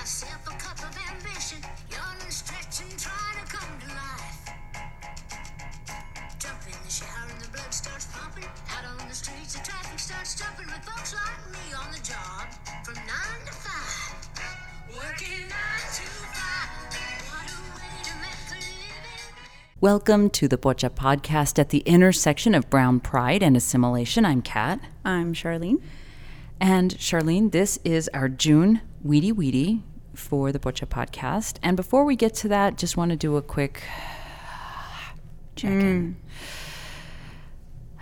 myself a cup of ambition, yawn and stretch and try to come to life. Jump in the shower and the blood starts pumping. Out on the streets, the traffic starts jumping with folks like me on the job from nine to five. Working nine to five. What a way to make a living. Welcome to the Bocha podcast at the intersection of brown pride and assimilation. I'm Kat. I'm Charlene. And Charlene, this is our June Weedy Weedy for the Bocha podcast. And before we get to that, just want to do a quick check in.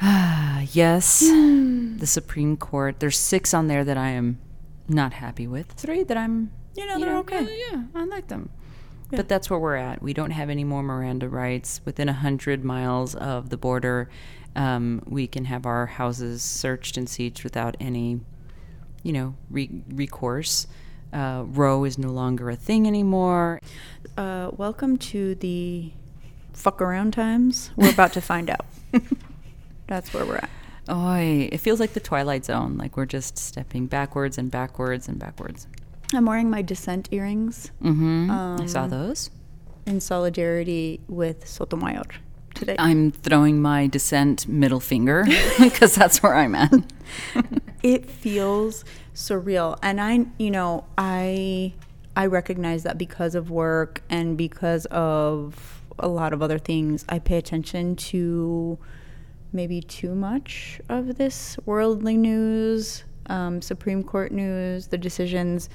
yes, the Supreme Court. There's six on there that I am not happy with. Three that I'm, You know, they're okay. Yeah, yeah, I like them. But that's where we're at. We don't have any more Miranda rights. Within a hundred miles of the border, um, we can have our houses searched and sieged without any, you know, re- recourse. Uh, Roe is no longer a thing anymore. Uh, welcome to the fuck around times. We're about to find out. That's where we're at. Oy, it feels like the Twilight Zone. Like we're just stepping backwards and backwards and backwards. I'm wearing my dissent earrings Mm-hmm. I saw Um, those. in solidarity with Sotomayor today. I'm throwing my dissent middle finger because that's where I'm at. it feels surreal and i you know i i recognize that because of work and because of a lot of other things i pay attention to maybe too much of this worldly news um, supreme court news the decisions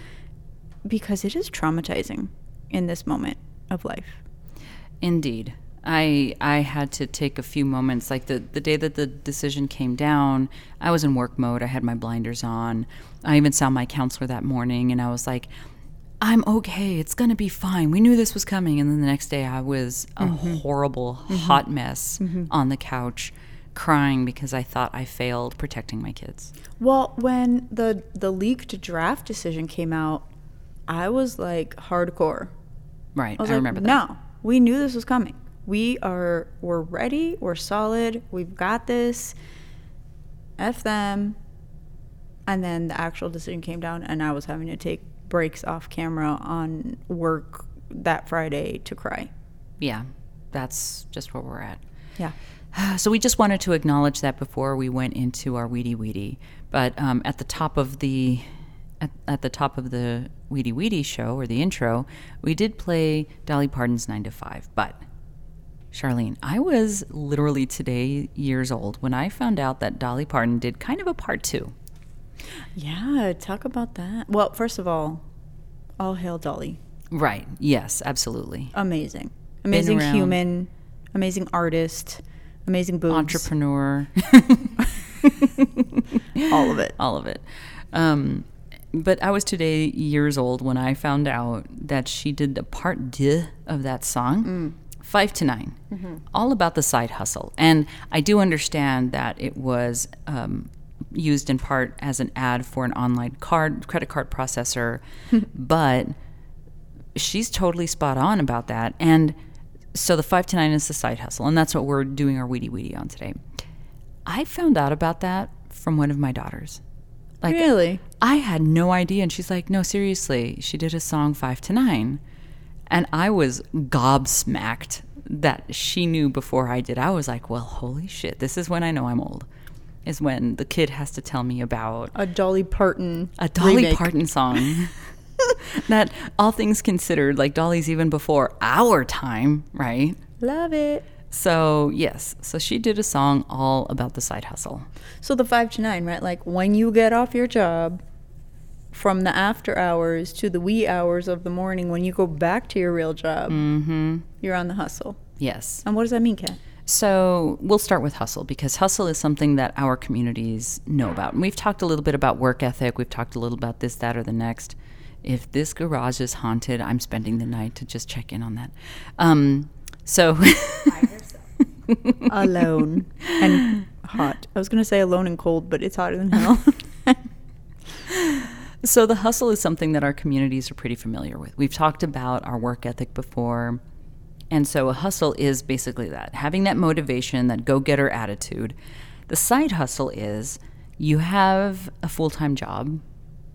because it is traumatizing in this moment of life Indeed. I I had to take a few moments like the the day that the decision came down, I was in work mode. I had my blinders on. I even saw my counselor that morning and I was like I'm okay. It's going to be fine. We knew this was coming and then the next day I was a mm-hmm. horrible mm-hmm. hot mess mm-hmm. on the couch crying because I thought I failed protecting my kids. Well, when the the leaked draft decision came out, I was like hardcore. Right. I I like, remember that. no, we knew this was coming. We are we're ready. We're solid. We've got this. F them. And then the actual decision came down, and I was having to take breaks off camera on work that Friday to cry. Yeah. That's just where we're at. Yeah. So we just wanted to acknowledge that before we went into our weedy weedy. But um, at the top of the at, at the top of the weedy weedy show or the intro, we did play Dolly Parton's Nine to Five. But Charlene, I was literally today years old when I found out that Dolly Parton did kind of a part two. Yeah. Talk about that. Well, first of all, all hail Dolly. Right. Yes. Absolutely. Amazing. Amazing human. Amazing artist. Amazing boobs. Entrepreneur. All of it. all of it. Um, but I was today years old when I found out that she did a part deux of that song, Five to 9 all about the side hustle. And I do understand that it was um, used in part as an ad for an online card credit card processor, but she's totally spot on about that. And so the five to nine is the side hustle, and that's what we're doing our weedy weedy on today. I found out about that from one of my daughters. Like, really? I had no idea. And she's like, no, seriously, she did a song five to nine. And I was gobsmacked that she knew before I did. I was like, well, holy shit, this is when I know I'm old. Is when the kid has to tell me about A Dolly Parton. a Dolly remake. Parton song. that all things considered, like Dolly's even before our time, right? Love it. So, yes. So she did a song all about the side hustle. So the five to nine, right? Like when you get off your job from the after hours to the wee hours of the morning, when you go back to your real job, Mm-hmm. you're on the hustle. Yes. And what does that mean, Kat? So we'll start with hustle because hustle is something that our communities know about. And we've talked a little bit about work ethic. We've talked a little about this, that, or the next. If this garage is haunted, I'm spending the night to just check in on that. Um, so, Alone and hot. I was gonna say alone and cold, but it's hotter than hell. so the hustle is something that our communities are pretty familiar with. We've talked about our work ethic before. And so a hustle is basically that having that motivation, that go getter attitude. The side hustle is you have a full time job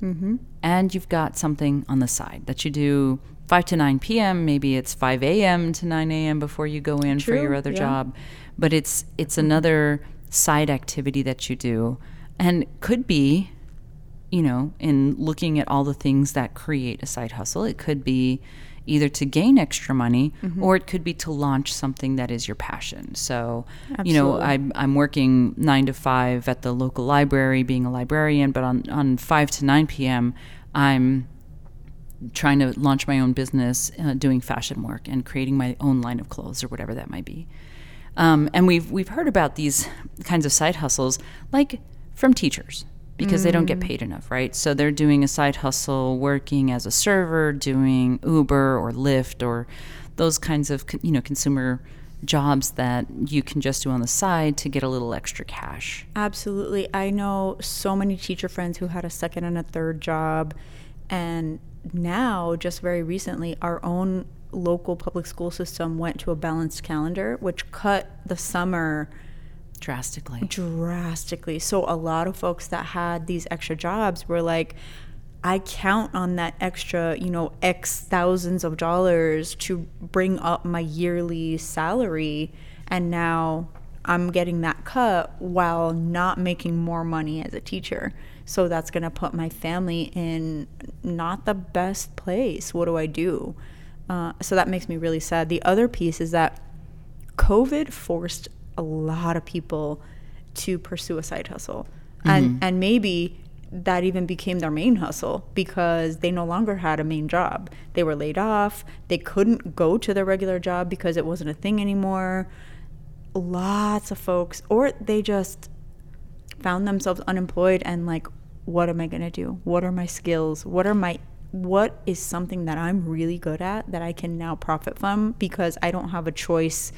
mm-hmm. and you've got something on the side that you do 5 to 9 p.m. Maybe it's 5 a.m. to 9 a.m. before you go in for your other yeah. job. But it's it's another side activity that you do and could be you know, in looking at all the things that create a side hustle, it could be either to gain extra money or it could be to launch something that is your passion. So, you know, I'm, I'm working nine to five at the local library being a librarian, but on, on 5 to 9 p.m., I'm trying to launch my own business uh, doing fashion work and creating my own line of clothes or whatever that might be. Um, and we've we've heard about these kinds of side hustles like from teachers because they don't get mm. paid enough, right? So they're doing a side hustle working as a server, doing Uber or Lyft or those kinds of you know consumer jobs that you can just do on the side to get a little extra cash. Absolutely. I know so many teacher friends who had a second and a third job. And now, just very recently, our own local public school system went to a balanced calendar, which cut the summer Drastically. drastically. So, a lot of folks that had these extra jobs were like, I count on that extra, you know, X thousands of dollars to bring up my yearly salary. And now I'm getting that cut while not making more money as a teacher. So that's going to put my family in not the best place. What do I do? Uh, so that makes me really sad. The other piece is that COVID forced a lot of people to pursue a side hustle. Mm-hmm. And and maybe that even became their main hustle because they no longer had a main job. They were laid off. They couldn't go to their regular job because it wasn't a thing anymore. Lots of folks or they just found themselves unemployed and like what am I going to do? What are my skills? What are my what is something that I'm really good at that I can now profit from because I don't have a choice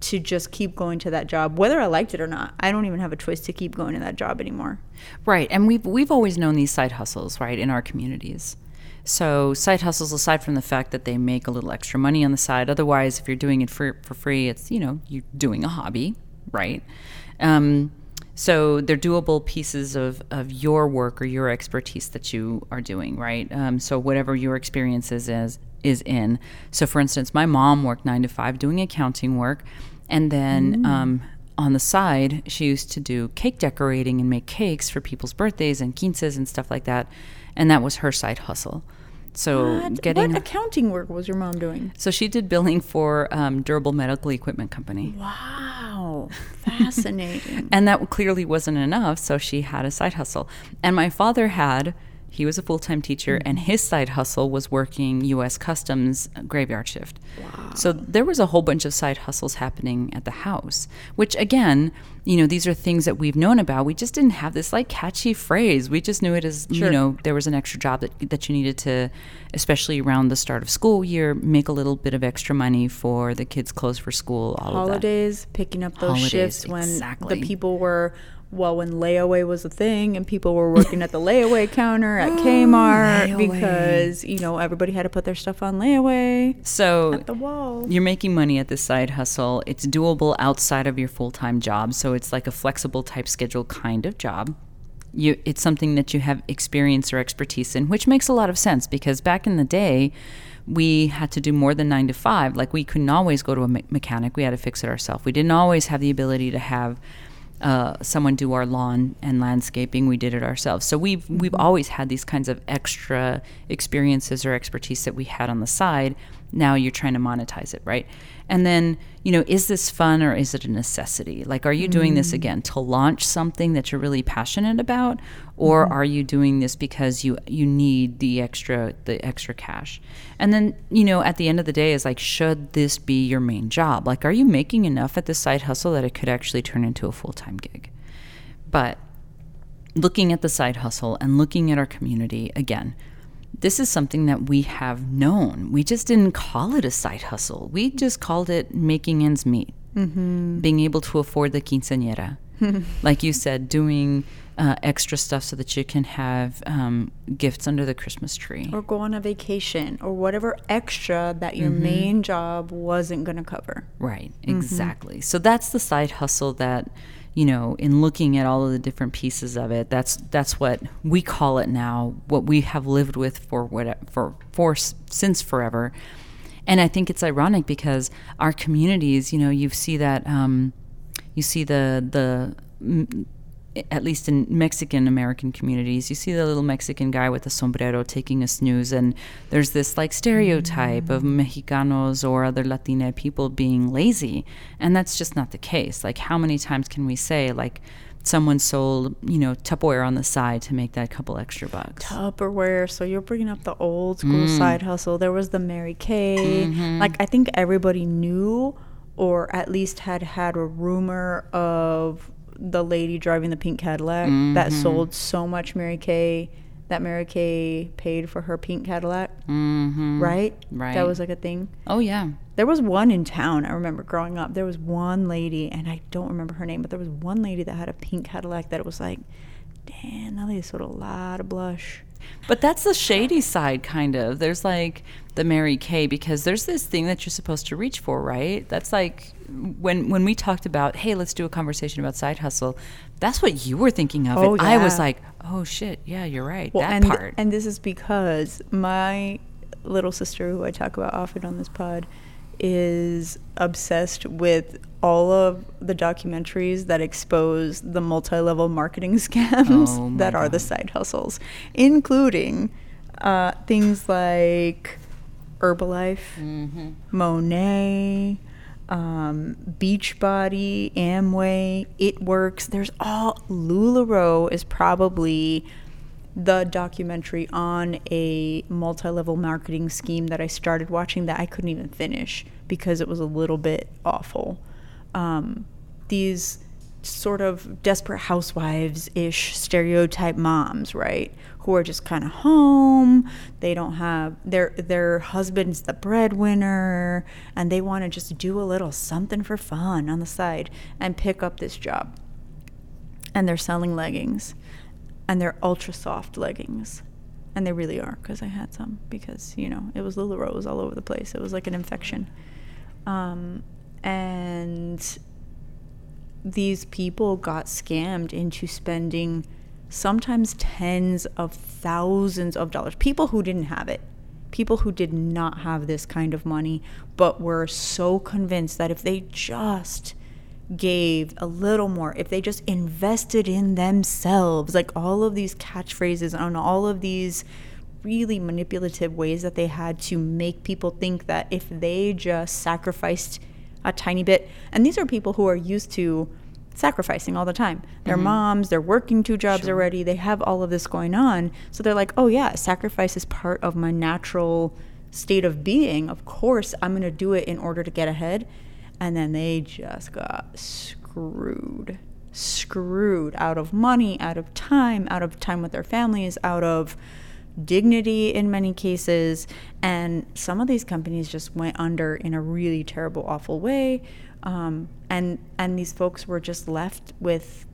to just keep going to that job whether I liked it or not. I don't even have a choice to keep going to that job anymore. Right, and we've we've always known these side hustles, right, in our communities. So side hustles, aside from the fact that they make a little extra money on the side, otherwise, if you're doing it for for free, it's you know you're doing a hobby, right? Um, so they're doable pieces of of your work or your expertise that you are doing, right? Um, so whatever your experience is is is in. So for instance, my mom worked nine to five doing accounting work, and then. Um, on the side, she used to do cake decorating and make cakes for people's birthdays and quinces and stuff like that. And that was her side hustle. So What, getting what accounting work was your mom doing? so she did billing for um, durable medical equipment company. Wow, fascinating. And that clearly wasn't enough, so she had a side hustle. And my father had, he was a full time teacher, mm. and his side hustle was working U.S. Customs graveyard shift. Wow. So there was a whole bunch of side hustles happening at the house, which again, you know, these are things that we've known about. We just didn't have this like catchy phrase. We just knew it as, you know, there was an extra job that, that you needed to, especially around the start of school year, make a little bit of extra money for the kids' clothes for school, all of that. holidays, picking up those Holidays, shifts when exactly. the people were well when layaway was a thing and people were working at the layaway counter at Kmart layaway. because you know everybody had to put their stuff on layaway So at the wall. You're making money at this side hustle. It's doable outside of your full time job. So it's like a flexible type schedule kind of job. You, it's something that you have experience or expertise in, which makes a lot of sense because back in the day, we had to do more than nine to five. Like we couldn't always go to a me- mechanic. We had to fix it ourselves. We didn't always have the ability to have uh, someone do our lawn and landscaping. We did it ourselves. So we've we've always had these kinds of extra experiences or expertise that we had on the side. Now you're trying to monetize it, right? And then you know, is this fun or is it a necessity? Like, are you doing this mm. again to launch something that you're really passionate about, or mm-hmm. are you doing this because you you need the extra the extra cash? And then you know, at the end of the day, is like, should this be your main job? Like, are you making enough at this side hustle that it could actually turn into a full time gig? But looking at the side hustle and looking at our community again, this is something that we have known. We just didn't call it a side hustle. We just called it making ends meet, mm-hmm. being able to afford the quinceañera. like you said, doing uh, extra stuff so that you can have um, gifts under the Christmas tree. or go on a vacation or whatever extra that your main job wasn't going to cover. Right, exactly. So that's the side hustle that you know, in looking at all of the different pieces of it, that's that's what we call it now. What we have lived with for what for for since forever. And I think it's ironic because our communities, you know, you see that um, you see the the at least in Mexican American communities, you see the little Mexican guy with a sombrero taking a snooze, and there's this like stereotype of Mexicanos or other Latina people being lazy, and that's just not the case. Like, how many times can we say like someone sold you know Tupperware on the side to make that couple extra bucks? Tupperware. So you're bringing up the old school Mm. side hustle. There was the Mary Kay. Mm-hmm. Like I think everybody knew, or at least had had a rumor of the lady driving the pink Cadillac that Mm-hmm. sold so much Mary Kay that Mary Kay paid for her pink Cadillac. Mm-hmm. Right. Right. That was like a thing. Oh yeah. There was one in town. I remember growing up. There was one lady, and I don't remember her name, but there was one lady that had a pink Cadillac that it was like, damn, that lady sold a lot of blush. But that's the shady side, kind of. There's like the Mary Kay because there's this thing that you're supposed to reach for, right? That's like when when we talked about, hey, let's do a conversation about side hustle. That's what you were thinking of. Oh, and I was like, oh shit, yeah, you're right. Well, that and, part. and this is because my little sister, who I talk about often on this pod, is obsessed with all of the documentaries that expose the multi-level marketing scams Oh, that are the side hustles, including uh, things like Herbalife, Mm-hmm. Monat, um, Beachbody, Amway, It Works. There's all Lularoe is probably the documentary on a multi-level marketing scheme that I started watching that I couldn't even finish because it was a little bit awful. Um, these sort of desperate housewives ish stereotype moms, right? Who are just kind of home. They don't have their their husband's the breadwinner and they want to just do a little something for fun on the side and pick up this job. And they're selling leggings and they're ultra soft leggings. And they really are because I had some because, you know, it was Lularoe, Rose all over the place. It was like an infection. Um, and these people got scammed into spending sometimes tens of thousands of dollars. People who didn't have it, people who did not have this kind of money, but were so convinced that if they just gave a little more, if they just invested in themselves, like all of these catchphrases and all of these really manipulative ways that they had to make people think that if they just sacrificed a tiny bit, and these are people who are used to sacrificing all the time. They're mm-hmm. moms, they're working two jobs already, they have all of this going on. So they're like, oh, yeah, sacrifice is part of my natural state of being. Of course, I'm going to do it in order to get ahead. And then they just got screwed. Screwed out of money, out of time, out of time with their families, out of dignity in many cases. And some of these companies just went under in a really terrible, awful way. Um, and and these folks were just left with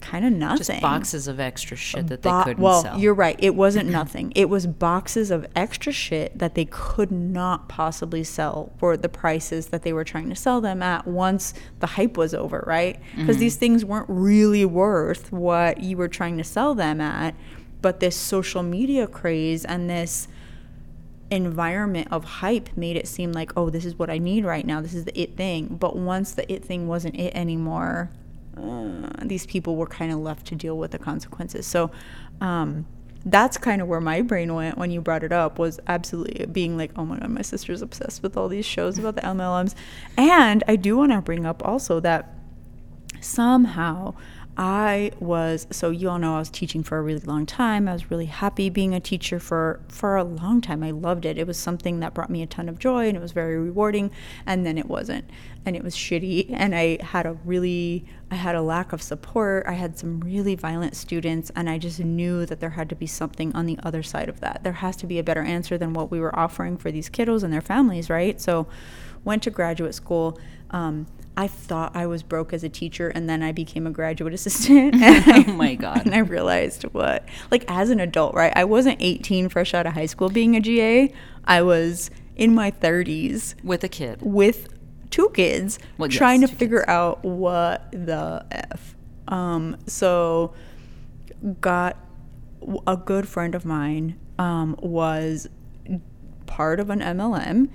kind of nothing. Just boxes of extra shit that they couldn't well, sell. you're right. It wasn't nothing. It was boxes of extra shit that they could not possibly sell for the prices that they were trying to sell them at once the hype was over, right? Because Mm-hmm. these things weren't really worth what you were trying to sell them at. But this social media craze and this environment of hype made it seem like, oh, this is what I need right now. This is the it thing. But once the it thing wasn't it anymore, uh, these people were kind of left to deal with the consequences. So um, that's kind of where my brain went when you brought it up was absolutely being like, oh my God, my sister's obsessed with all these shows about the MLMs. And I do want to bring up also that somehow I was so you all know I was teaching for a really long time. I was really happy being a teacher for for a long time. I loved it. It was something that brought me a ton of joy and it was very rewarding and then it wasn't. And it was shitty and I had a really I had a lack of support. I had some really violent students and I just knew that there had to be something on the other side of that. There has to be a better answer than what we were offering for these kiddos and their families, right? So went to graduate school um, I thought I was broke as a teacher, and then I became a graduate assistant. I, Oh my God. And I realized what, like, as an adult, right? I wasn't 18, fresh out of high school, being a GA. I was in my 30s with a kid. with two kids Well, yes, trying to figure out what the f. Um, so got a good friend of mine um, was part of an MLM.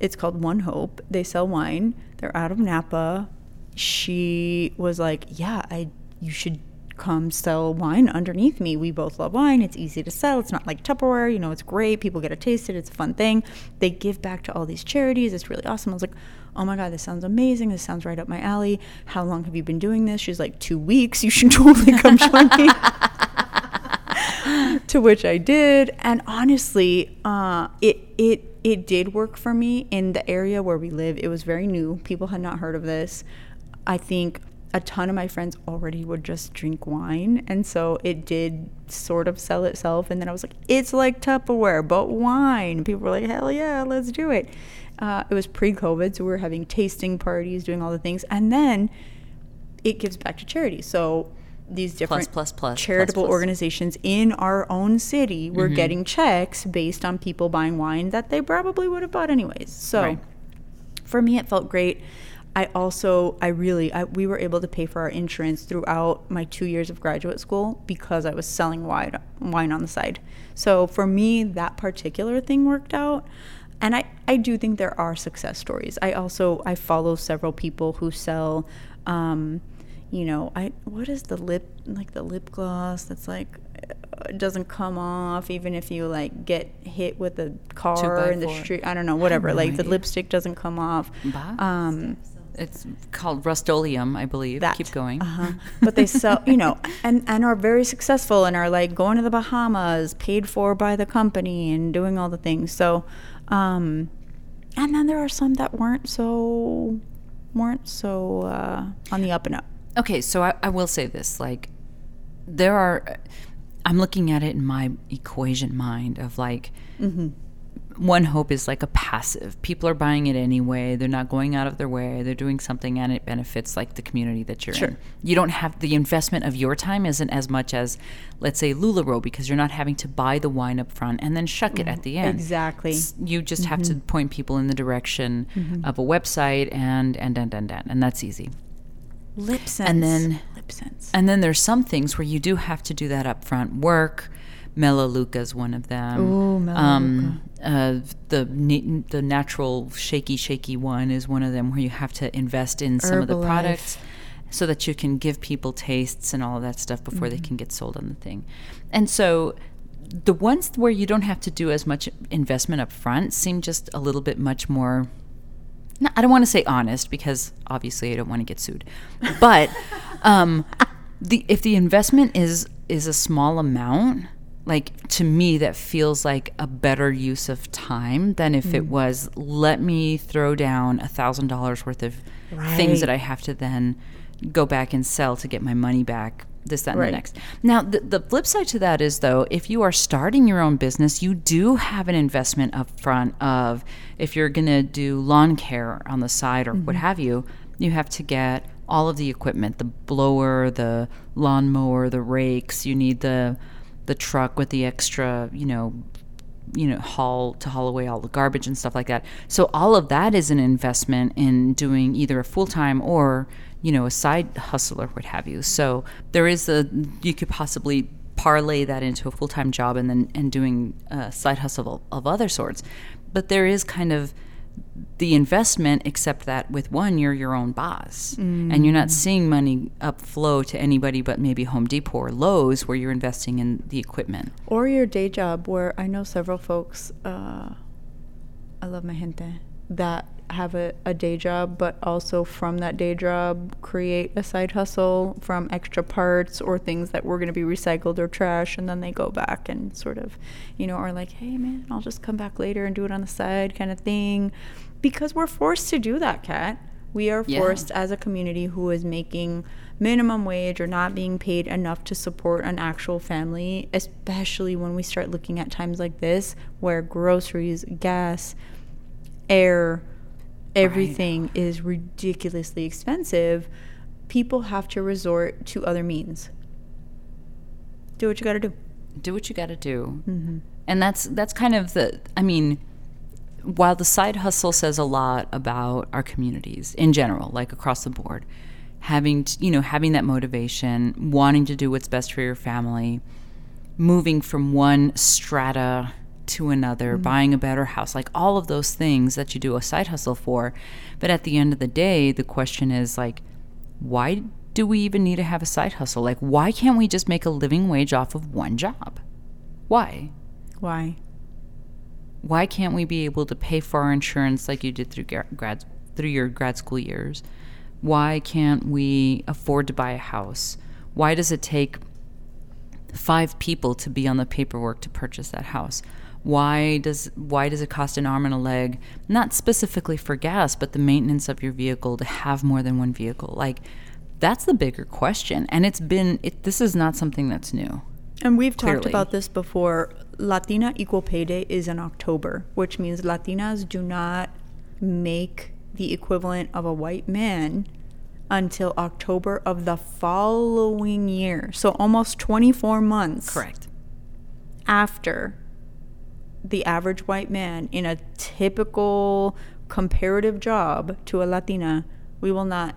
It's called One Hope. They sell wine. They're out of Napa. She was like, "Yeah, I you should come sell wine underneath me. We both love wine. It's easy to sell. It's not like Tupperware. You know, it's great. People get to taste it. It's a fun thing. They give back to all these charities. It's really awesome." I was like, "Oh my god, this sounds amazing. This sounds right up my alley. How long have you been doing this?" She's like, two weeks. You should totally come join me." to which I did, and honestly, uh, it it it did work for me in the area where we live. It was very new; people had not heard of this. I think a ton of my friends already would just drink wine, and so it did sort of sell itself. And then I was like, "It's like Tupperware, but wine." People were like, "Hell yeah, let's do it!" Uh, it was pre-COVID, so we were having tasting parties, doing all the things, and then it gives back to charity. So these different plus, plus, charitable plus, plus. organizations in our own city Mm-hmm. were getting checks based on people buying wine that they probably would have bought anyways. So Right. for me, it felt great. I also, I really, I, we were able to pay for our insurance throughout my two years of graduate school because I was selling wine, wine on the side. So for me, that particular thing worked out. And I, I do think there are success stories. I also, I follow several people who sell, um, you know, I, what is the lip, like the lip gloss that's like, uh, it doesn't come off even if you like get hit with a car in the street. I don't know, whatever. no like the lipstick doesn't come off. Um, It's called Rust-Oleum, I believe. that. Keep going. Uh-huh. But they sell, you know, and and are very successful and are like going to the Bahamas, paid for by the company, and doing all the things. So, um, and then there are some that weren't so weren't so uh, on the up and up. Okay, so I, I will say this: like, there are. I'm looking at it in my equation mind of like, mm-hmm. one hope is like a passive. People are buying it anyway. They're not going out of their way. They're doing something, and it benefits like the community that you're Sure. in. You don't have the investment of your time isn't as much as, let's say, Lularoe, because you're not having to buy the wine up front and then shuck it at mm-hmm. the end. Exactly. You just have to mm-hmm. point people in the direction of a website and and and and and, and that's easy. Lip sense. And then- lip sense. And then there's some things where you do have to do that upfront work. Melaleuca is one of them. Ooh, Um, uh, the the natural shaky shaky one is one of them where you have to invest in some of the products so that you can give people tastes and all of that stuff before they can get sold on the thing. And so the ones where you don't have to do as much investment up front seem just a little bit much more no, I don't want to say honest because obviously I don't want to get sued. But um, the if the investment is is a small amount, like to me that feels like a better use of time than if it was let me throw down a thousand dollars worth of things that I have to then go back and sell to get my money back. This, that, and Right. the next. Now, the, the flip side to that is, though, if you are starting your own business, you do have an investment up front of if you're going to do lawn care on the side or what mm-hmm. have you, you have to get all of the equipment the blower, the lawnmower, the rakes. You need the the truck with the extra, you know, you know, haul to haul away all the garbage and stuff like that. So all of that is an investment in doing either a full time or you know a side hustle or what have you. So there is a you could possibly parlay that into a full time job and then and doing a side hustle of other sorts. But there is kind of the investment, except that with one, you're your own boss, and you're not seeing money upflow to anybody but maybe Home Depot or Lowe's, where you're investing in the equipment. or your day job where i know several folks uh, i love my gente that have a, a day job but also from that day job create a side hustle from extra parts or things that were going to be recycled or trash and then they go back and sort of you know are like hey man i'll just come back later and do it on the side kind of thing because we're forced to do that Kat we are Yeah. forced as a community who is making minimum wage or not being paid enough to support an actual family, especially when we start looking at times like this where groceries, gas, air, everything is ridiculously expensive. People have to resort to other means. Do what you got to do. do what you got to do mm-hmm. and that's that's kind of the i mean while the side hustle says a lot about our communities in general, like across the board, having t- you know having that motivation, wanting to do what's best for your family, moving from one strata to another, mm-hmm. buying a better house, like all of those things that you do a side hustle for. But at the end of the day, the question is like, why do we even need to have a side hustle? Like, why can't we just make a living wage off of one job? Why? Why? Why can't we be able to pay for our insurance like you did through grad through your grad school years? Why can't we afford to buy a house? Why does it take five people to be on the paperwork to purchase that house? Why does why does it cost an arm and a leg? Not specifically for gas, but the maintenance of your vehicle to have more than one vehicle. Like that's the bigger question, and it's been it, this is not something that's new. And we've talked about this before. Latina Equal Pay Day is in October, which means Latinas do not make the equivalent of a white man until October of the following year. So almost 24 months Correct. after the average white man in a typical comparative job to a Latina, we will not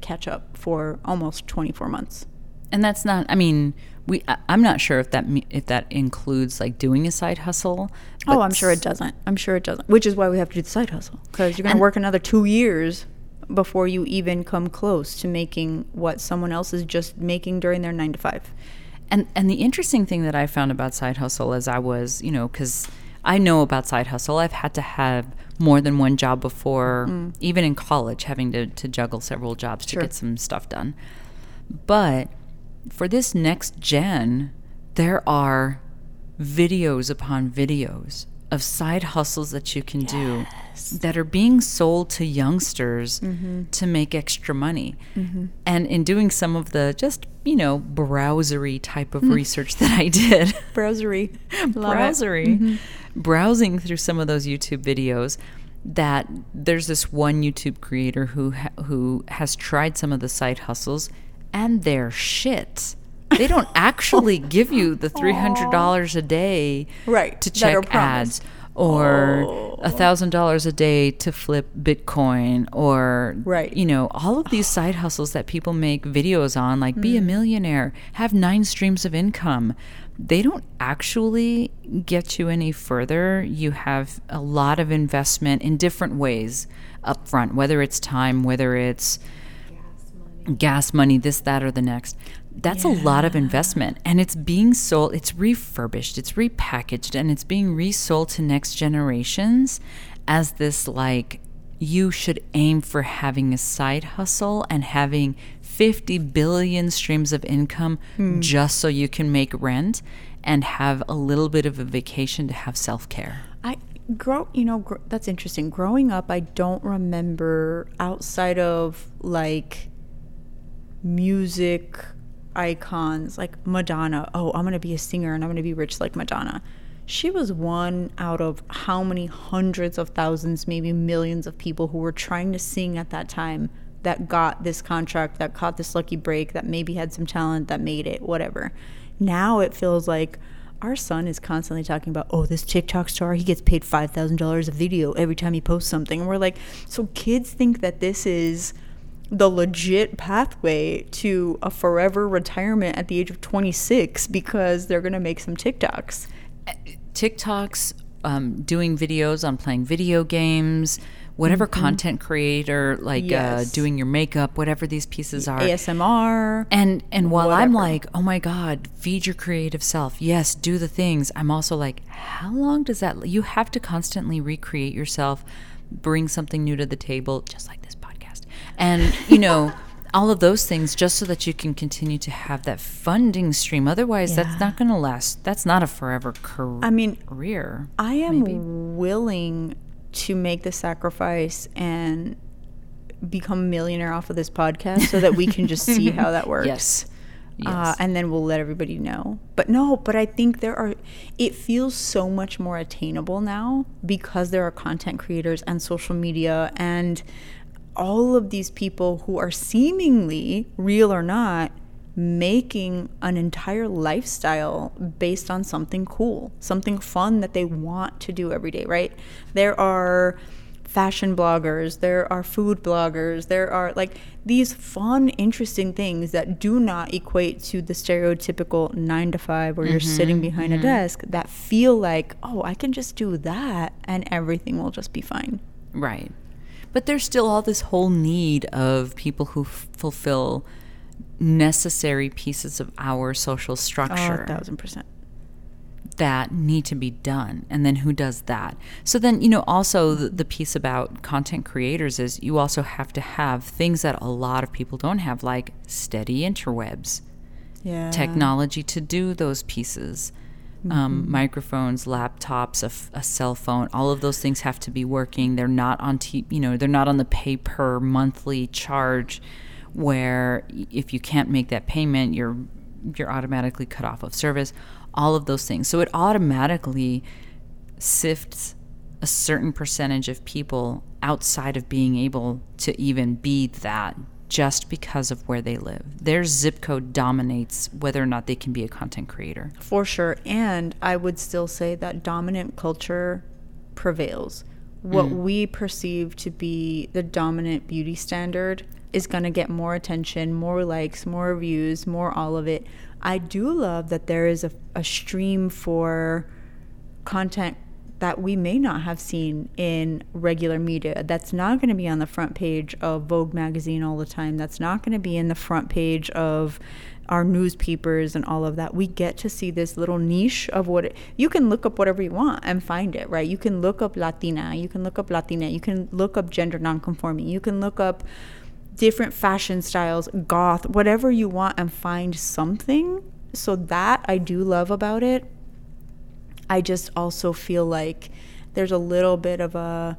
catch up for almost 24 months. and that's not i mean we I, i'm not sure if that if that includes like doing a side hustle Oh, I'm sure it doesn't. I'm sure it doesn't. Which is why we have to do the side hustle because you're going to work another two years before you even come close to making what someone else is just making during their nine to five. and and the interesting thing that i found about side hustle as i was you know because i know about side hustle. I've had to have more than one job before mm. even in college having to, to juggle several jobs Sure. to get some stuff done. But for this next gen there are videos upon videos of side hustles that you can do that are being sold to youngsters mm-hmm. to make extra money. Mm-hmm. And in doing some of the just, you know, browsery type of mm. research that I did, Browsery. Browsery, mm-hmm. browsing through some of those YouTube videos, that there's this one YouTube creator who ha- who has tried some of the side hustles, and they're shit. They don't actually give you the three hundred dollars a day Right, to check ads or a thousand dollars a day to flip Bitcoin or Right. you know all of these side hustles that people make videos on like be a Mm. millionaire have nine streams of income they don't actually get you any further you have a lot of investment in different ways up front whether it's time whether it's gas money, this, that, or the next. That's a lot of investment. And it's being sold, it's refurbished, it's repackaged, and it's being resold to next generations as this like, you should aim for having a side hustle and having 50 billion streams of income hmm. just so you can make rent and have a little bit of a vacation to have self care. I grow, you know, gr- that's interesting. Growing up, I don't remember outside of like music icons like Madonna. Oh, I'm going to be a singer and I'm going to be rich like Madonna. She was one out of how many hundreds of thousands, maybe millions of people who were trying to sing at that time that got this contract, that caught this lucky break, that maybe had some talent, that made it, whatever. Now it feels like our son is constantly talking about, oh, this TikTok star, he gets paid $5,000 a video every time he posts something. And we're like, so kids think that this is the legit pathway to a forever retirement at the age of 26 because they're going to make some TikToks. TikToks, um, doing videos on playing video games, whatever content creator, like uh, doing your makeup, whatever these pieces are. ASMR. And and while I'm like, oh my God, feed your creative self. Yes, do the things. I'm also like, how long does that? You have to constantly recreate yourself, bring something new to the table, just like this and you know. All of those things just so that you can continue to have that funding stream. Otherwise, that's not going to last. That's not a forever career. I mean, career. I am willing to make the sacrifice and become a millionaire off of this podcast so that we can just see how that works. Yes. Yes. Uh, and then we'll let everybody know. But no, but I think there are, it feels so much more attainable now because there are content creators and social media and all of these people who are seemingly, real or not, making an entire lifestyle based on something cool, something fun that they want to do every day, right? There are fashion bloggers, there are food bloggers, there are like these fun, interesting things that do not equate to the stereotypical nine to five where you're mm-hmm, sitting behind a mm-hmm. desk that feel like, oh, I can just do that and everything will just be fine. Right. But there's still all this whole need of people who f- fulfill necessary pieces of our social Oh, structure a thousand percent. that need to be done. And then who does that? So then, you know, also the, the piece about content creators is you also have to have things that a lot of people don't have, like steady interwebs, Yeah. technology to do those pieces. Um, microphones, laptops, a, f- a cell phone, all of those things have to be working. They're not on, t- you know, they're not on the pay per monthly charge, where if you can't make that payment, you're you're automatically cut off of service. All of those things, so it automatically sifts a certain percentage of people outside of being able to even be that just because of where they live. Their zip code dominates whether or not they can be a content creator. For sure. And I would still say that dominant culture prevails. What mm. we perceive to be the dominant beauty standard is going to get more attention, more likes, more views, more all of it. I do love that there is a, a stream for content that we may not have seen in regular media. That's not going to be on the front page of Vogue magazine all the time. That's not going to be in the front page of our newspapers and all of that. We get to see this little niche of what it, you can look up whatever you want and find it, right? You can look up Latina, you can look up Latina, you can look up gender nonconforming, you can look up different fashion styles, goth, whatever you want and find something. So that I do love about it. I just also feel like there's a little bit of a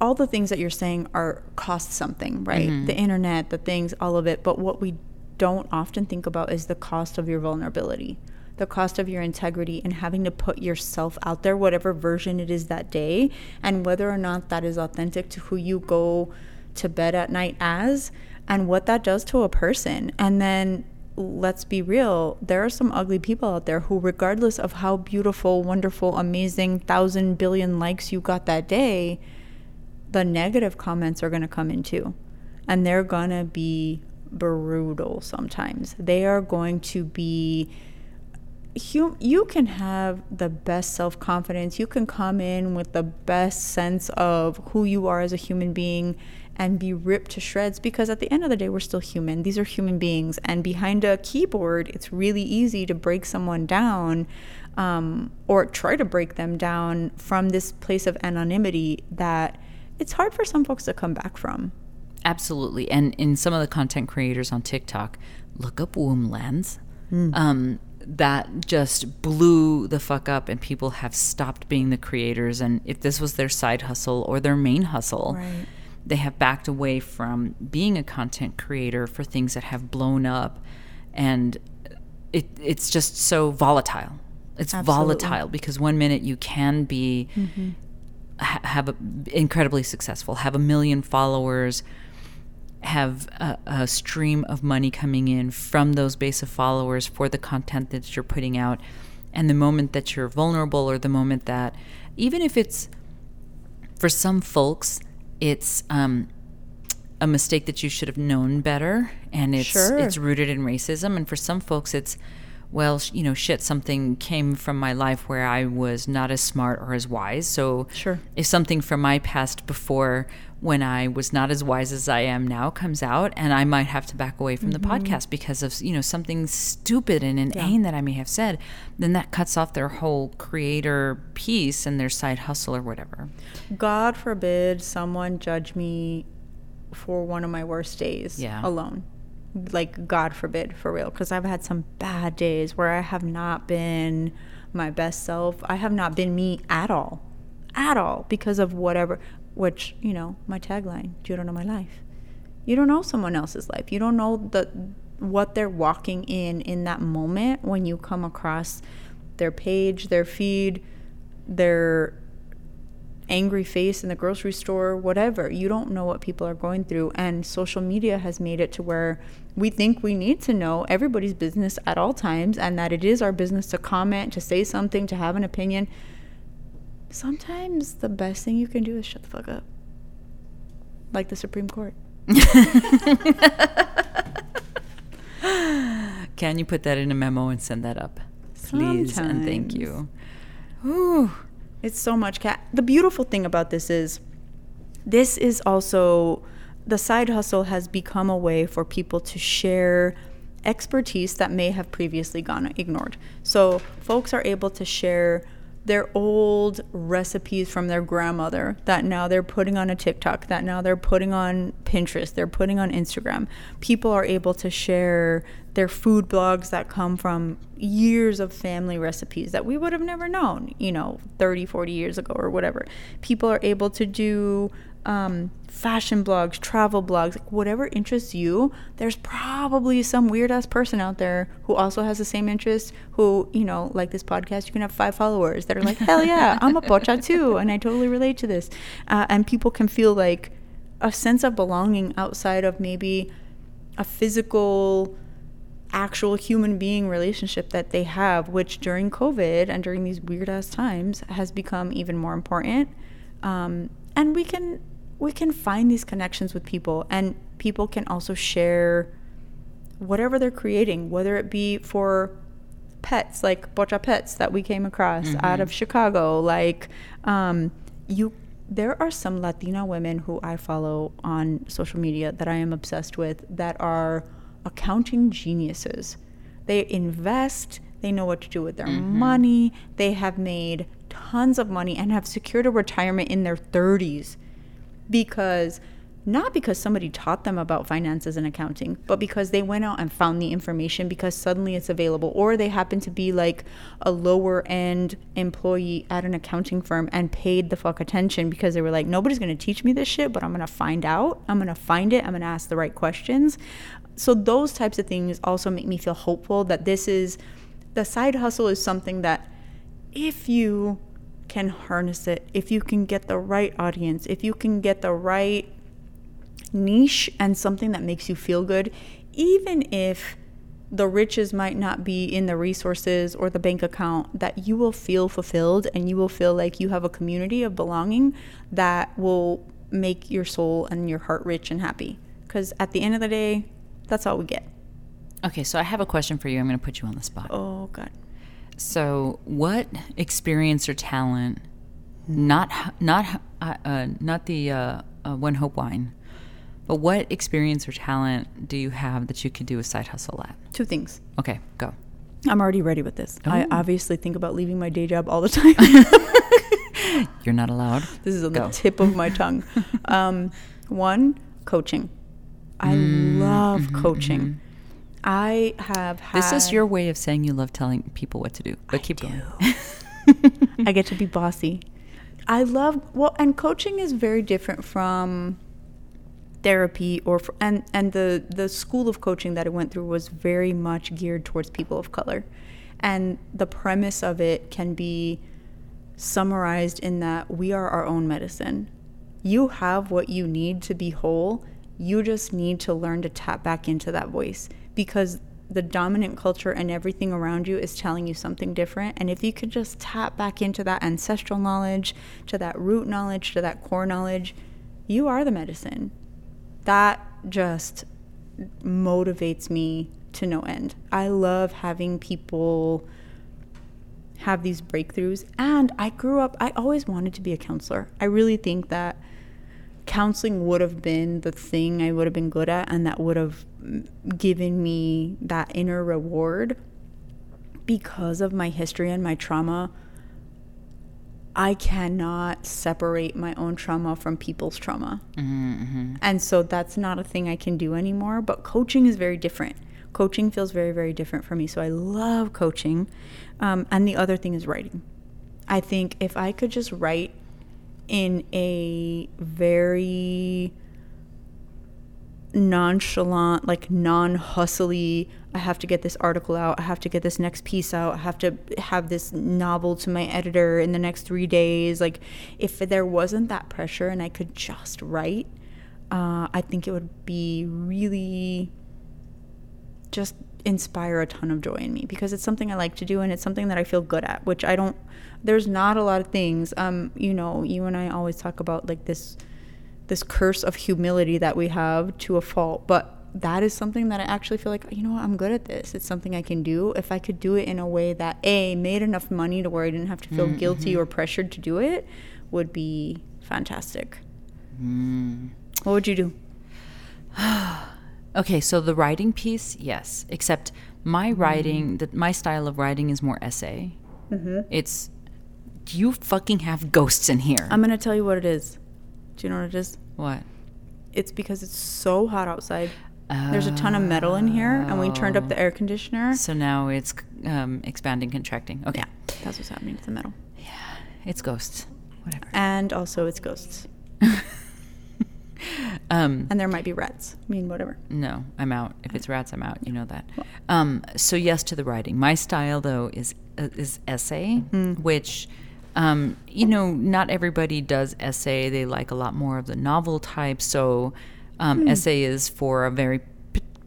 all the things that you're saying are cost something, right? Mm-hmm. The internet, the things, all of it. But what we don't often think about is the cost of your vulnerability, the cost of your integrity, and having to put yourself out there, whatever version it is that day, and whether or not that is authentic to who you go to bed at night as, and what that does to a person. And then let's be real, there are some ugly people out there who, regardless of how beautiful, wonderful, amazing, thousand billion likes you got that day, the negative comments are going to come in too. And they're going to be brutal sometimes. They are going to be. You, you can have the best self confidence. You can come in with the best sense of who you are as a human being and be ripped to shreds because at the end of the day, we're still human. These are human beings. And behind a keyboard, it's really easy to break someone down um, or try to break them down from this place of anonymity that it's hard for some folks to come back from. Absolutely. And in some of the content creators on TikTok, look up Womblands. Um, that just blew the fuck up, and people have stopped being the creators. And if this was their side hustle or their main hustle, Right. They have backed away from being a content creator for things that have blown up. And it, it's just so volatile. It's Absolutely. volatile because one minute you can be mm-hmm. ha- have a, incredibly successful, have a million followers, have a, a stream of money coming in from those base of followers for the content that you're putting out. And the moment that you're vulnerable, or the moment that, even if it's for some folks, it's um, a mistake that you should have known better, and it's Sure. it's rooted in racism. And for some folks, it's well, you know, shit, something came from my life where I was not as smart or as wise. So Sure. if something from my past before when I was not as wise as I am now comes out, and I might have to back away from the mm-hmm. podcast because of you know something stupid and inane that I may have said, then that cuts off their whole creator piece and their side hustle or whatever. God forbid someone judge me for one of my worst days Yeah. alone. Like, God forbid, for real. Because I've had some bad days where I have not been my best self. I have not been me at all. At all. Because of whatever, which, you know, my tagline you don't know my life. You don't know someone else's life. You don't know the what they're walking in in that moment when you come across their page, their feed, their angry face in the grocery store, whatever. You don't know what people are going through. And social media has made it to where we think we need to know everybody's business at all times and that it is our business to comment, to say something, to have an opinion. Sometimes the best thing you can do is shut the fuck up. Like the Supreme Court. Can you put that in a memo and send that up? Please and thank you. Ooh. It's so much Kat. The beautiful thing about this is this is also the side hustle has become a way for people to share expertise that may have previously gone ignored. So folks are able to share their old recipes from their grandmother that now they're putting on a TikTok, that now they're putting on Pinterest, they're putting on Instagram. People are able to share their food blogs that come from years of family recipes that we would have never known, you know, 30, 40 years ago or whatever. People are able to do um, fashion blogs, travel blogs, like whatever interests you, there's probably some weird ass person out there who also has the same interest. Who, you know, like this podcast, you can have five followers that are like, hell yeah, I'm a pocha too, and I totally relate to this. Uh, and people can feel like a sense of belonging outside of maybe a physical actual human being relationship that they have, which during COVID and during these weird ass times has become even more important. Um, and we can we can find these connections with people and people can also share whatever they're creating whether it be for pets like bocha pets that we came across mm-hmm. out of chicago like um, you there are some latina women who i follow on social media that i am obsessed with that are accounting geniuses they invest they know what to do with their mm-hmm. money they have made tons of money and have secured a retirement in their 30s because not because somebody taught them about finances and accounting, but because they went out and found the information because suddenly it's available, or they happen to be like a lower end employee at an accounting firm and paid the fuck attention because they were like, nobody's gonna teach me this shit, but I'm gonna find out. I'm gonna find it. I'm gonna ask the right questions. So, those types of things also make me feel hopeful that this is the side hustle is something that if you can harness it, if you can get the right audience, if you can get the right niche and something that makes you feel good, even if the riches might not be in the resources or the bank account, that you will feel fulfilled and you will feel like you have a community of belonging that will make your soul and your heart rich and happy. Because at the end of the day, that's all we get. Okay, so I have a question for you. I'm going to put you on the spot. Oh, God. So, what experience or talent, not not uh, uh, not the uh, uh, One Hope wine, but what experience or talent do you have that you could do a side hustle at? Two things. Okay, go. I'm already ready with this. Ooh. I obviously think about leaving my day job all the time. You're not allowed. This is on go. the tip of my tongue. Um, one, coaching. I mm, love mm-hmm, coaching. Mm-hmm. I have had. This is your way of saying you love telling people what to do. But I keep do. going. I get to be bossy. I love well, and coaching is very different from therapy or for, and and the the school of coaching that I went through was very much geared towards people of color, and the premise of it can be summarized in that we are our own medicine. You have what you need to be whole. You just need to learn to tap back into that voice because the dominant culture and everything around you is telling you something different. And if you could just tap back into that ancestral knowledge, to that root knowledge, to that core knowledge, you are the medicine. That just motivates me to no end. I love having people have these breakthroughs. And I grew up, I always wanted to be a counselor. I really think that counseling would have been the thing I would have been good at and that would have given me that inner reward because of my history and my trauma. I cannot separate my own trauma from people's trauma. Mm-hmm, mm-hmm. And so that's not a thing I can do anymore. But coaching is very different. Coaching feels very, very different for me. So I love coaching. Um, and the other thing is writing. I think if I could just write in a very nonchalant, like non hustly. I have to get this article out. I have to get this next piece out. I have to have this novel to my editor in the next three days. Like, if there wasn't that pressure and I could just write, uh, I think it would be really just inspire a ton of joy in me because it's something I like to do and it's something that I feel good at, which I don't there's not a lot of things. Um, you know, you and I always talk about like this this curse of humility that we have to a fault, but that is something that I actually feel like, you know what, I'm good at this. It's something I can do. If I could do it in a way that A made enough money to where I didn't have to feel Mm-hmm. guilty or pressured to do it, would be fantastic. What would you do? Okay, so the writing piece, yes. Except my writing, that my style of writing is more essay. It's do you fucking have ghosts in here. I'm gonna tell you what it is. Do you know what it is? what? It's because it's so hot outside. There's a ton of metal in here, and we turned up the air conditioner. So now it's um, expanding, contracting. Okay, yeah, That's what's happening to the metal. Yeah, it's ghosts. Whatever. And also, it's ghosts. Um, And there might be rats. I mean, whatever. No, I'm out. If it's rats, I'm out. You know that. Um, so yes to the writing. My style though is uh, is essay, which um, you know not everybody does essay. They like a lot more of the novel type. So um, essay is for a very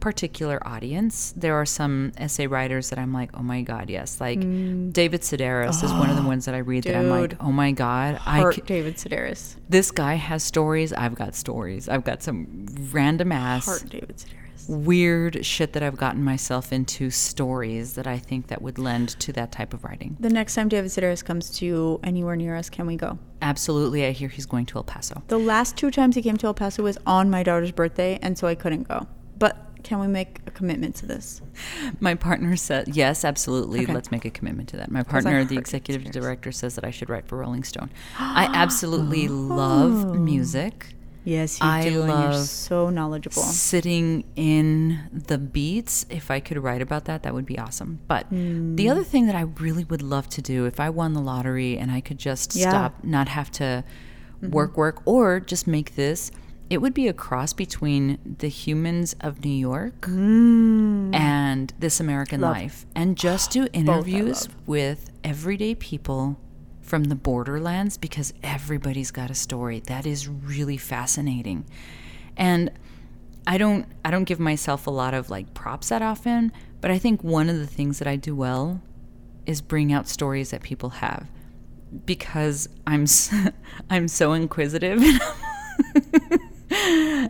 particular audience. There are some essay writers that I'm like, oh my god, yes. Like mm. David Sedaris is one of the ah, ones that I read that I'm like, oh my god, I Heart c- David Sedaris. this guy has stories. I've got stories. I've got some random ass Heart David Sedaris. weird shit that I've gotten myself into stories that I think that would lend to that type of writing. The next time David Sedaris comes to anywhere near us, can we go? Absolutely, I hear he's going to El Paso. The last two times he came to El Paso was on my daughter's birthday, and so I couldn't go. But can we make a commitment to this? My partner said, yes, absolutely. Okay. Let's make a commitment to that. My partner, the executive upstairs. director, says that I should write for Rolling Stone. I absolutely love music. Yes, you I do, and you're so knowledgeable. Sitting in the beats, if I could write about that, that would be awesome. But Hmm. the other thing that I really would love to do, if I won the lottery and I could just Yeah. stop, not have to Mm-hmm. work, work, or just make this, it would be a cross between the humans of New York and This American Mm. Love. Life, and just do interviews with everyday people from the borderlands because everybody's got a story that is really fascinating and i don't i don't give myself a lot of like props that often but i think one of the things that i do well is bring out stories that people have because i'm s- i'm so inquisitive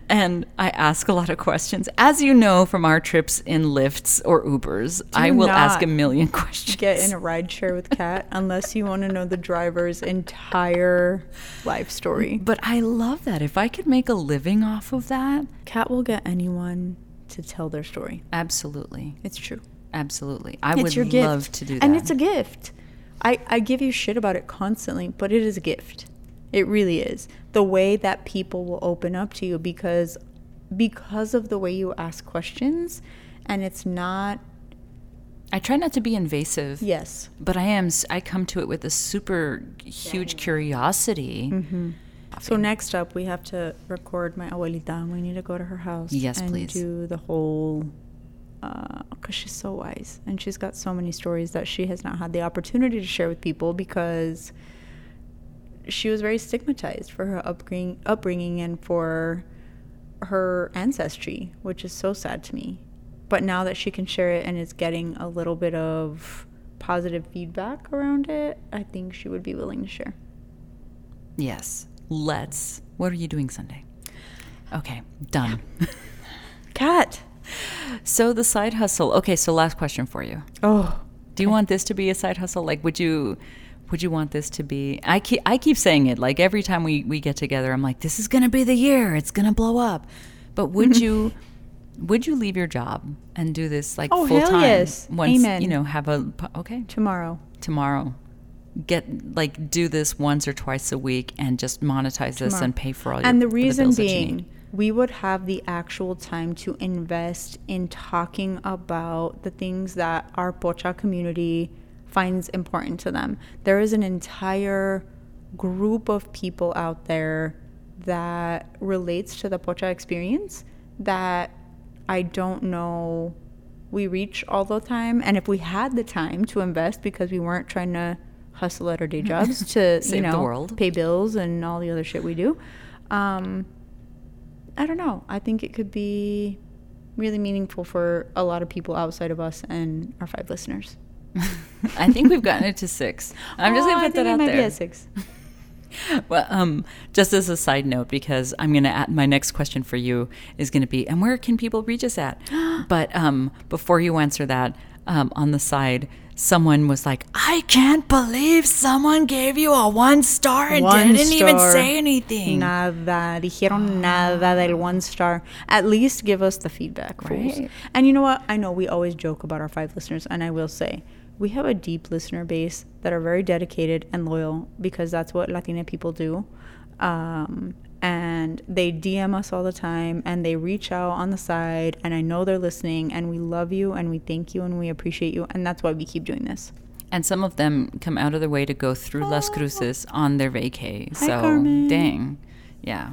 and I ask a lot of questions. As you know from our trips in lifts or Ubers, I will ask a million questions. Get in a ride share with Kat unless you want to know the driver's entire life story. But I love that. If I could make a living off of that, Kat will get anyone to tell their story. absolutely. It's true. Absolutely. I it's would love to do that. And it's a gift. I, I give you shit about it constantly, but it is a gift. It really is. The way that people will open up to you because because of the way you ask questions and it's not I try not to be invasive. yes. But I am I come to it with a super huge curiosity. Mm-hmm. So next up we have to record my abuelita. We need to go to her house Yes, and please. do the whole because she's so wise and she's got so many stories that she has not had the opportunity to share with people because she was very stigmatized for her upbringing, upbringing and for her ancestry, which is so sad to me. But now that she can share it and is getting a little bit of positive feedback around it, I think she would be willing to share. Yes. Let's. What are you doing Sunday? Okay, done. Kat. so the side hustle. Okay, so last question for you. Oh, Do you want this to be a side hustle? Like, would you, would you want this to be? I keep, I keep saying it. Like every time we we get together, I'm like, this is gonna be the year. It's gonna blow up. But would mm-hmm. you, would you leave your job and do this like Oh, full hell time? yes. Once Amen. you know, have a okay tomorrow. tomorrow. Get like do this once or twice a week and just monetize this and pay for all your and the reason bills being we would have the actual time to invest in talking about the things that our pocha community finds important to them there is an entire group of people out there that relates to the pocha experience that I don't know we reach all the time. And if we had the time to invest because we weren't trying to hustle at our day jobs to, you the know, world. pay bills and all the other shit we do, um, I don't know. I think it could be really meaningful for a lot of people outside of us and our five listeners. I think we've gotten it to six. I'm just Oh, gonna I put that out might be there. at six. Well, um, just as a side note, because I'm gonna add my next question for you is gonna be, and where can people reach us at? but um, before you answer that, um, on the side, someone was like, "I can't believe someone gave you a one star and One didn't even say anything." Nada. Dijeron nada del one star. At least give us the feedback, fools. Right. And you know what? I know we always joke about our five listeners, and I will say we have a deep listener base that are very dedicated and loyal because that's what Latina people do. Um, and they DM us all the time and they reach out on the side, and I know they're listening, and we love you and we thank you and we appreciate you, and that's why we keep doing this. And some of them come out of their way to go through Las Cruces on their vacay. So, Carmen. dang. Yeah.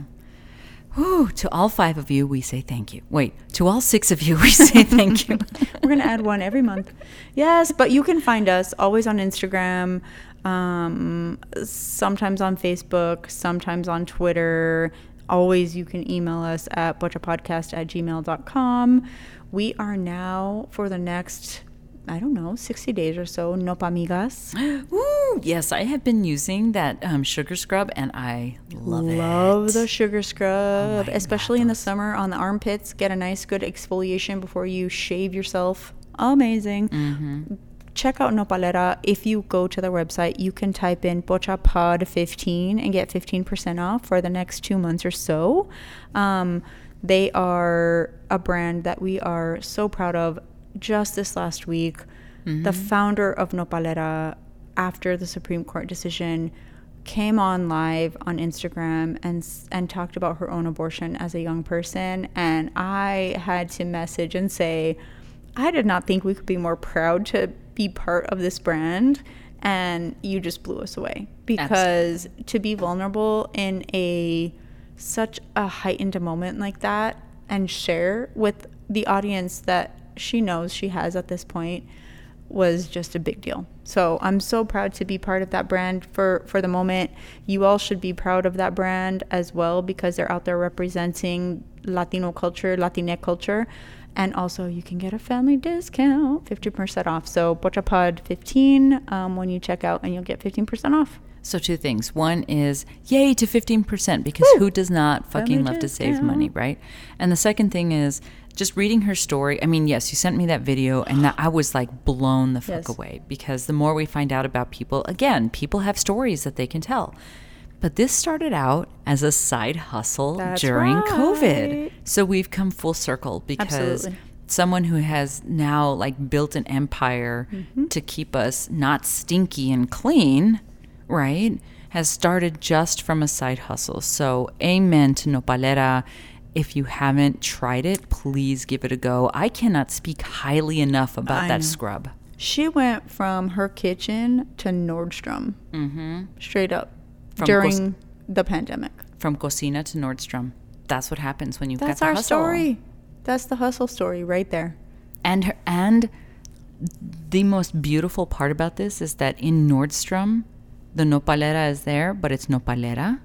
Whew, to all five of you, we say thank you. Wait, to all six of you, we say thank you. We're gonna add one every month. Yes, but you can find us always on Instagram, um, sometimes on Facebook, sometimes on Twitter. Always you can email us at pochapodcast at gmail.com. We are now for the next, I don't know, 60 days or so, Nopa Amigas. Ooh, yes, I have been using that um, sugar scrub and I love, Love it. the sugar scrub, my especially in the summer on the armpits. Get a nice, good exfoliation before you shave yourself. Amazing. Check out Nopalera. If you go to their website, you can type in PochaPod15 and get 15% off for the next two months or so. Um, they are a brand that we are so proud of. Just this last week, the mm-hmm. founder of Nopalera, after the Supreme Court decision, came on live on Instagram and and talked about her own abortion as a young person. And I had to message and say I did not think we could be more proud to be part of this brand. And you just blew us away. Because to be vulnerable in a such a heightened moment like that and share with the audience that she knows she has at this point was just a big deal. So I'm so proud to be part of that brand for for the moment. You all should be proud of that brand as well because they're out there representing Latino culture, Latinx culture. And also, you can get a family discount, 50% off. So, PochaPod 15 um, when you check out, and you'll get 15% off. So, two things. One is, yay to 15% because Woo! who does not fucking Family love to save money, right? And the second thing is, just reading her story. I mean, yes, you sent me that video, and that, I was like blown the fuck Yes. away because the more we find out about people, again, people have stories that they can tell. But this started out as a side hustle That's during COVID. So we've come full circle because Absolutely. someone who has now like built an empire Mm-hmm. to keep us not stinky and clean, right? Has started just from a side hustle. So amen to Nopalera. If you haven't tried it, please give it a go. I cannot speak highly enough about I that know. scrub. She went from her kitchen to Nordstrom, mm-hmm. straight up, From during the pandemic. From Cocina to Nordstrom. That's what happens when you've That's got the our story. That's the hustle story right there. And her, and the most beautiful part about this is that in Nordstrom, the nopalera is there, but it's nopalera.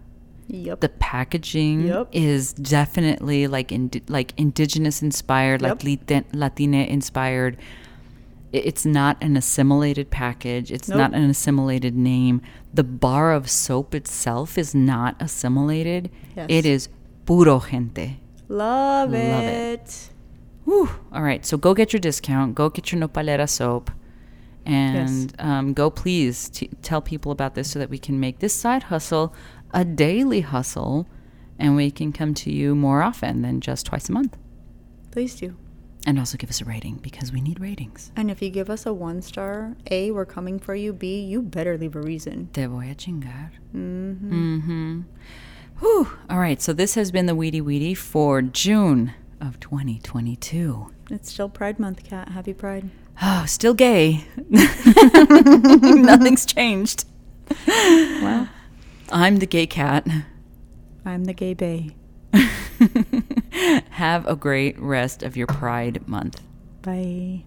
Yep. The packaging Yep. is definitely like indi- like indigenous inspired, like Lati- Latina inspired. It's not an assimilated package. It's Nope. not an assimilated name. The bar of soap itself is not assimilated. Yes. It is puro gente. Love, it. Love it. it. Whew. All right, so go get your discount. Go get your nopalera soap, and um, go please t- tell people about this so that we can make this side hustle a daily hustle, and we can come to you more often than just twice a month. Please do. And also give us a rating because we need ratings. And if you give us a one star, A, we're coming for you. B, you better leave a reason. Te voy a chingar. Mm-hmm. Whew. All right, so this has been the Weedy Weedy for June of 2022. It's still Pride Month, Kat. Happy Pride. Oh, still gay. Nothing's changed. Well, I'm the gay cat. I'm the gay bay. Have a great rest of your Pride Month. Bye.